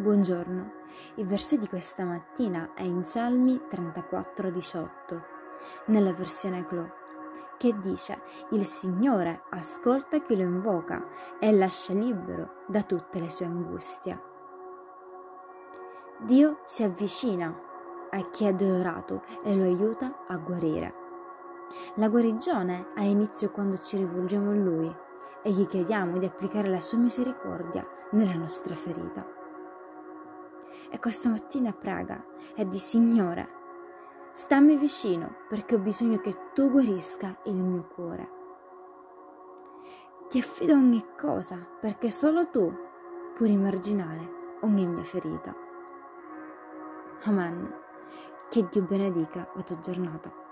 Buongiorno, il versetto di questa mattina è in Salmi 34:18, nella versione Glo, che dice: Il Signore ascolta chi lo invoca e lascia libero da tutte le sue angustie. Dio si avvicina a chi è adorato e lo aiuta a guarire. La guarigione ha inizio quando ci rivolgiamo a Lui e gli chiediamo di applicare la sua misericordia nella nostra ferita. E questa mattina prega e di Signore, stammi vicino perché ho bisogno che tu guarisca il mio cuore. Ti affido ogni cosa perché solo tu puoi rimarginare ogni mia ferita. Amen. Che Dio benedica la tua giornata.